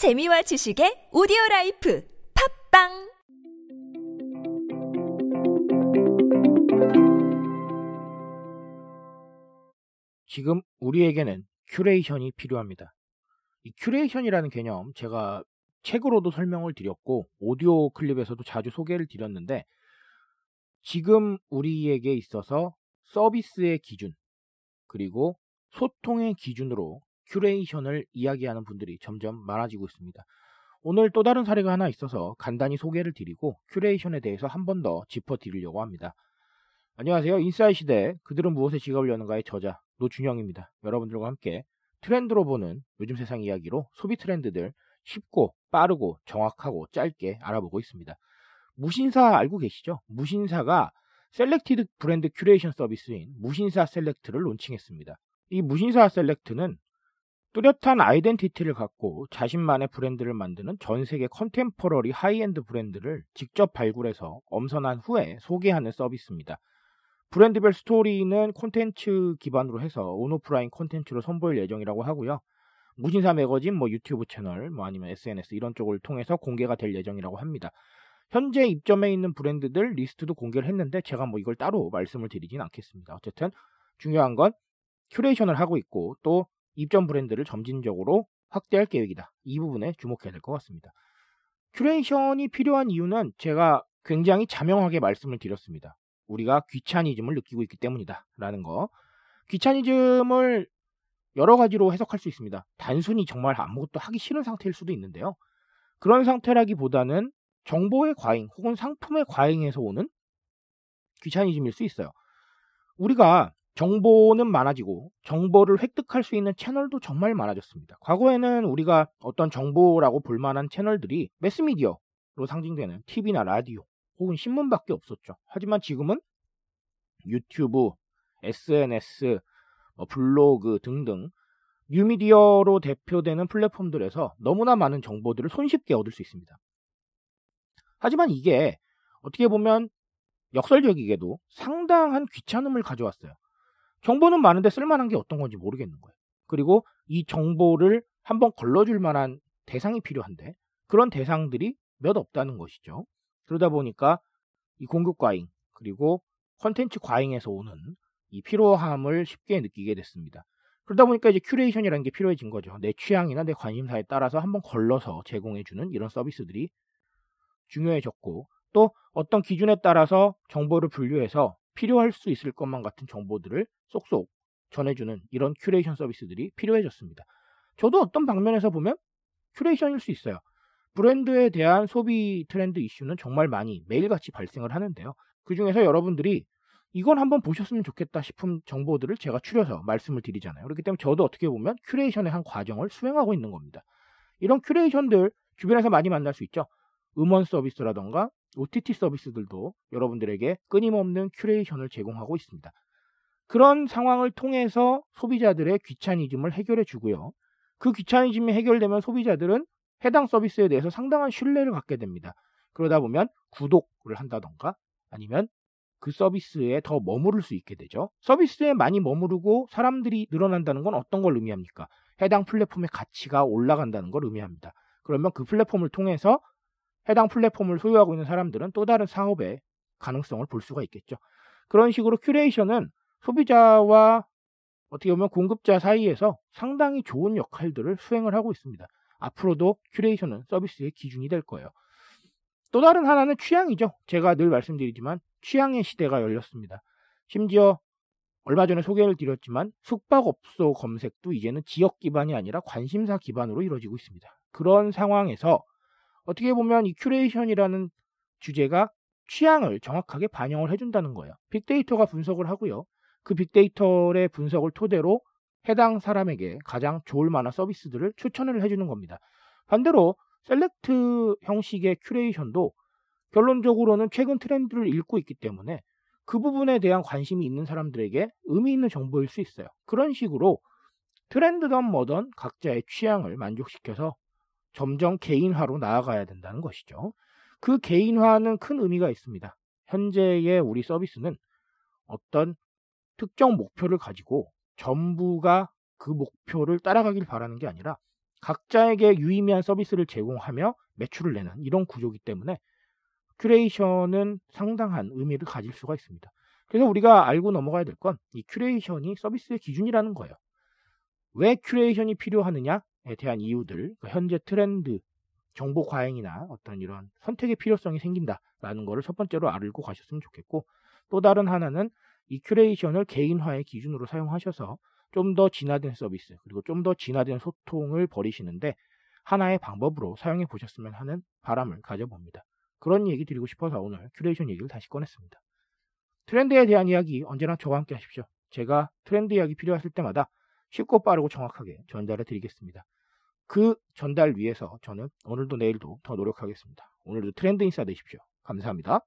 재미와 지식의 오디오 라이프 팟빵 지금 우리에게는 큐레이션이 필요합니다. 이 큐레이션이라는 개념 제가 책으로도 설명을 드렸고 오디오 클립에서도 자주 소개를 드렸는데 지금 우리에게 있어서 서비스의 기준 그리고 소통의 기준으로 큐레이션을 이야기하는 분들이 점점 많아지고 있습니다. 오늘 또 다른 사례가 하나 있어서 간단히 소개를 드리고 큐레이션에 대해서 한 번 더 짚어 드리려고 합니다. 안녕하세요. 인싸의 시대 그들은 무엇에 지갑을 여는가의 저자 노준영입니다. 여러분들과 함께 트렌드로 보는 요즘 세상 이야기로 소비 트렌드들 쉽고 빠르고 정확하고 짧게 알아보고 있습니다. 무신사 알고 계시죠? 무신사가 selected 브랜드 큐레이션 서비스인 무신사 셀렉트를 론칭했습니다. 이 무신사 셀렉트는 뚜렷한 아이덴티티를 갖고 자신만의 브랜드를 만드는 전 세계 contemporary high-end 브랜드를 직접 발굴해서 엄선한 후에 소개하는 서비스입니다. 브랜드별 스토리는 콘텐츠 기반으로 해서 온오프라인 콘텐츠로 선보일 예정이라고 하고요. 무신사 매거진, 뭐 유튜브 채널, 뭐 아니면 SNS 이런 쪽을 통해서 공개가 될 예정이라고 합니다. 현재 입점해 있는 브랜드들 리스트도 공개를 했는데 제가 뭐 이걸 따로 말씀을 드리진 않겠습니다. 어쨌든 중요한 건 큐레이션을 하고 있고 또 입점 브랜드를 점진적으로 확대할 계획이다. 이 부분에 주목해야 될 것 같습니다. 큐레이션이 필요한 이유는 제가 굉장히 자명하게 말씀을 드렸습니다. 우리가 귀차니즘을 느끼고 있기 때문이다. 라는 거. 귀차니즘을 여러 가지로 해석할 수 있습니다. 단순히 정말 아무것도 하기 싫은 상태일 수도 있는데요. 그런 상태라기보다는 정보의 과잉 혹은 상품의 과잉에서 오는 귀차니즘일 수 있어요. 우리가 정보는 많아지고 정보를 획득할 수 있는 채널도 정말 많아졌습니다. 과거에는 우리가 어떤 정보라고 볼 만한 채널들이 매스미디어로 상징되는 TV나 라디오 혹은 신문밖에 없었죠. 하지만 지금은 유튜브, SNS, 뭐 블로그 등등 뉴미디어로 대표되는 플랫폼들에서 너무나 많은 정보들을 손쉽게 얻을 수 있습니다. 하지만 이게 어떻게 보면 역설적이게도 상당한 귀찮음을 가져왔어요. 정보는 많은데 쓸만한 게 어떤 건지 모르겠는 거예요. 그리고 이 정보를 한번 걸러줄 만한 대상이 필요한데 그런 대상들이 몇 없다는 것이죠. 그러다 보니까 이 공급 과잉 그리고 컨텐츠 과잉에서 오는 이 피로함을 쉽게 느끼게 됐습니다. 그러다 보니까 이제 큐레이션이라는 게 필요해진 거죠. 내 취향이나 내 관심사에 따라서 한번 걸러서 제공해주는 이런 서비스들이 중요해졌고 또 어떤 기준에 따라서 정보를 분류해서 필요할 수 있을 것만 같은 정보들을 쏙쏙 전해주는 이런 큐레이션 서비스들이 필요해졌습니다. 저도 어떤 방면에서 보면 큐레이션일 수 있어요. 브랜드에 대한 소비 트렌드 이슈는 정말 많이 매일같이 발생을 하는데요. 그 중에서 여러분들이 이건 한번 보셨으면 좋겠다 싶은 정보들을 제가 추려서 말씀을 드리잖아요. 그렇기 때문에 저도 어떻게 보면 큐레이션의 한 과정을 수행하고 있는 겁니다. 이런 큐레이션들 주변에서 많이 만날 수 있죠. 음원 서비스라던가 OTT 서비스들도 여러분들에게 끊임없는 큐레이션을 제공하고 있습니다. 그런 상황을 통해서 소비자들의 귀차니즘을 해결해 주고요. 그 귀차니즘이 해결되면 소비자들은 해당 서비스에 대해서 상당한 신뢰를 갖게 됩니다. 그러다 보면 구독을 한다던가 아니면 그 서비스에 더 머무를 수 있게 되죠. 서비스에 많이 머무르고 사람들이 늘어난다는 건 어떤 걸 의미합니까? 해당 플랫폼의 가치가 올라간다는 걸 의미합니다. 그러면 그 플랫폼을 통해서 해당 플랫폼을 소유하고 있는 사람들은 또 다른 사업의 가능성을 볼 수가 있겠죠. 그런 식으로 큐레이션은 소비자와 어떻게 보면 공급자 사이에서 상당히 좋은 역할들을 수행을 하고 있습니다. 앞으로도 큐레이션은 서비스의 기준이 될 거예요. 또 다른 하나는 취향이죠. 제가 늘 말씀드리지만 취향의 시대가 열렸습니다. 심지어 얼마 전에 소개를 드렸지만 숙박업소 검색도 이제는 지역 기반이 아니라 관심사 기반으로 이루어지고 있습니다. 그런 상황에서 어떻게 보면 이 큐레이션이라는 주제가 취향을 정확하게 반영을 해준다는 거예요. 빅데이터가 분석을 하고요. 그 빅데이터의 분석을 토대로 해당 사람에게 가장 좋을 만한 서비스들을 추천을 해주는 겁니다. 반대로 select 형식의 큐레이션도 결론적으로는 최근 트렌드를 읽고 있기 때문에 그 부분에 대한 관심이 있는 사람들에게 의미 있는 정보일 수 있어요. 그런 식으로 트렌드든 뭐든 각자의 취향을 만족시켜서 점점 개인화로 나아가야 된다는 것이죠. 그 개인화는 큰 의미가 있습니다. 현재의 우리 서비스는 어떤 특정 목표를 가지고 전부가 그 목표를 따라가길 바라는 게 아니라 각자에게 유의미한 서비스를 제공하며 매출을 내는 이런 구조이기 때문에 큐레이션은 상당한 의미를 가질 수가 있습니다. 그래서 우리가 알고 넘어가야 될 건 이 큐레이션이 서비스의 기준이라는 거예요. 왜 큐레이션이 필요하느냐에 대한 이유들, 그 현재 트렌드, 정보 과잉이나 어떤 이런 선택의 필요성이 생긴다라는 것을 첫 번째로 알고 가셨으면 좋겠고 또 다른 하나는 이 큐레이션을 개인화의 기준으로 사용하셔서 좀 더 진화된 서비스 그리고 좀 더 진화된 소통을 벌이시는데 하나의 방법으로 사용해 보셨으면 하는 바람을 가져봅니다. 그런 얘기 드리고 싶어서 오늘 큐레이션 얘기를 다시 꺼냈습니다. 트렌드에 대한 이야기 언제나 저와 함께 하십시오. 제가 트렌드 이야기 필요하실 때마다 쉽고 빠르고 정확하게 전달해 드리겠습니다. 그 전달 위해서 저는 오늘도 내일도 더 노력하겠습니다. 오늘도 트렌드 인싸 되십시오. 감사합니다.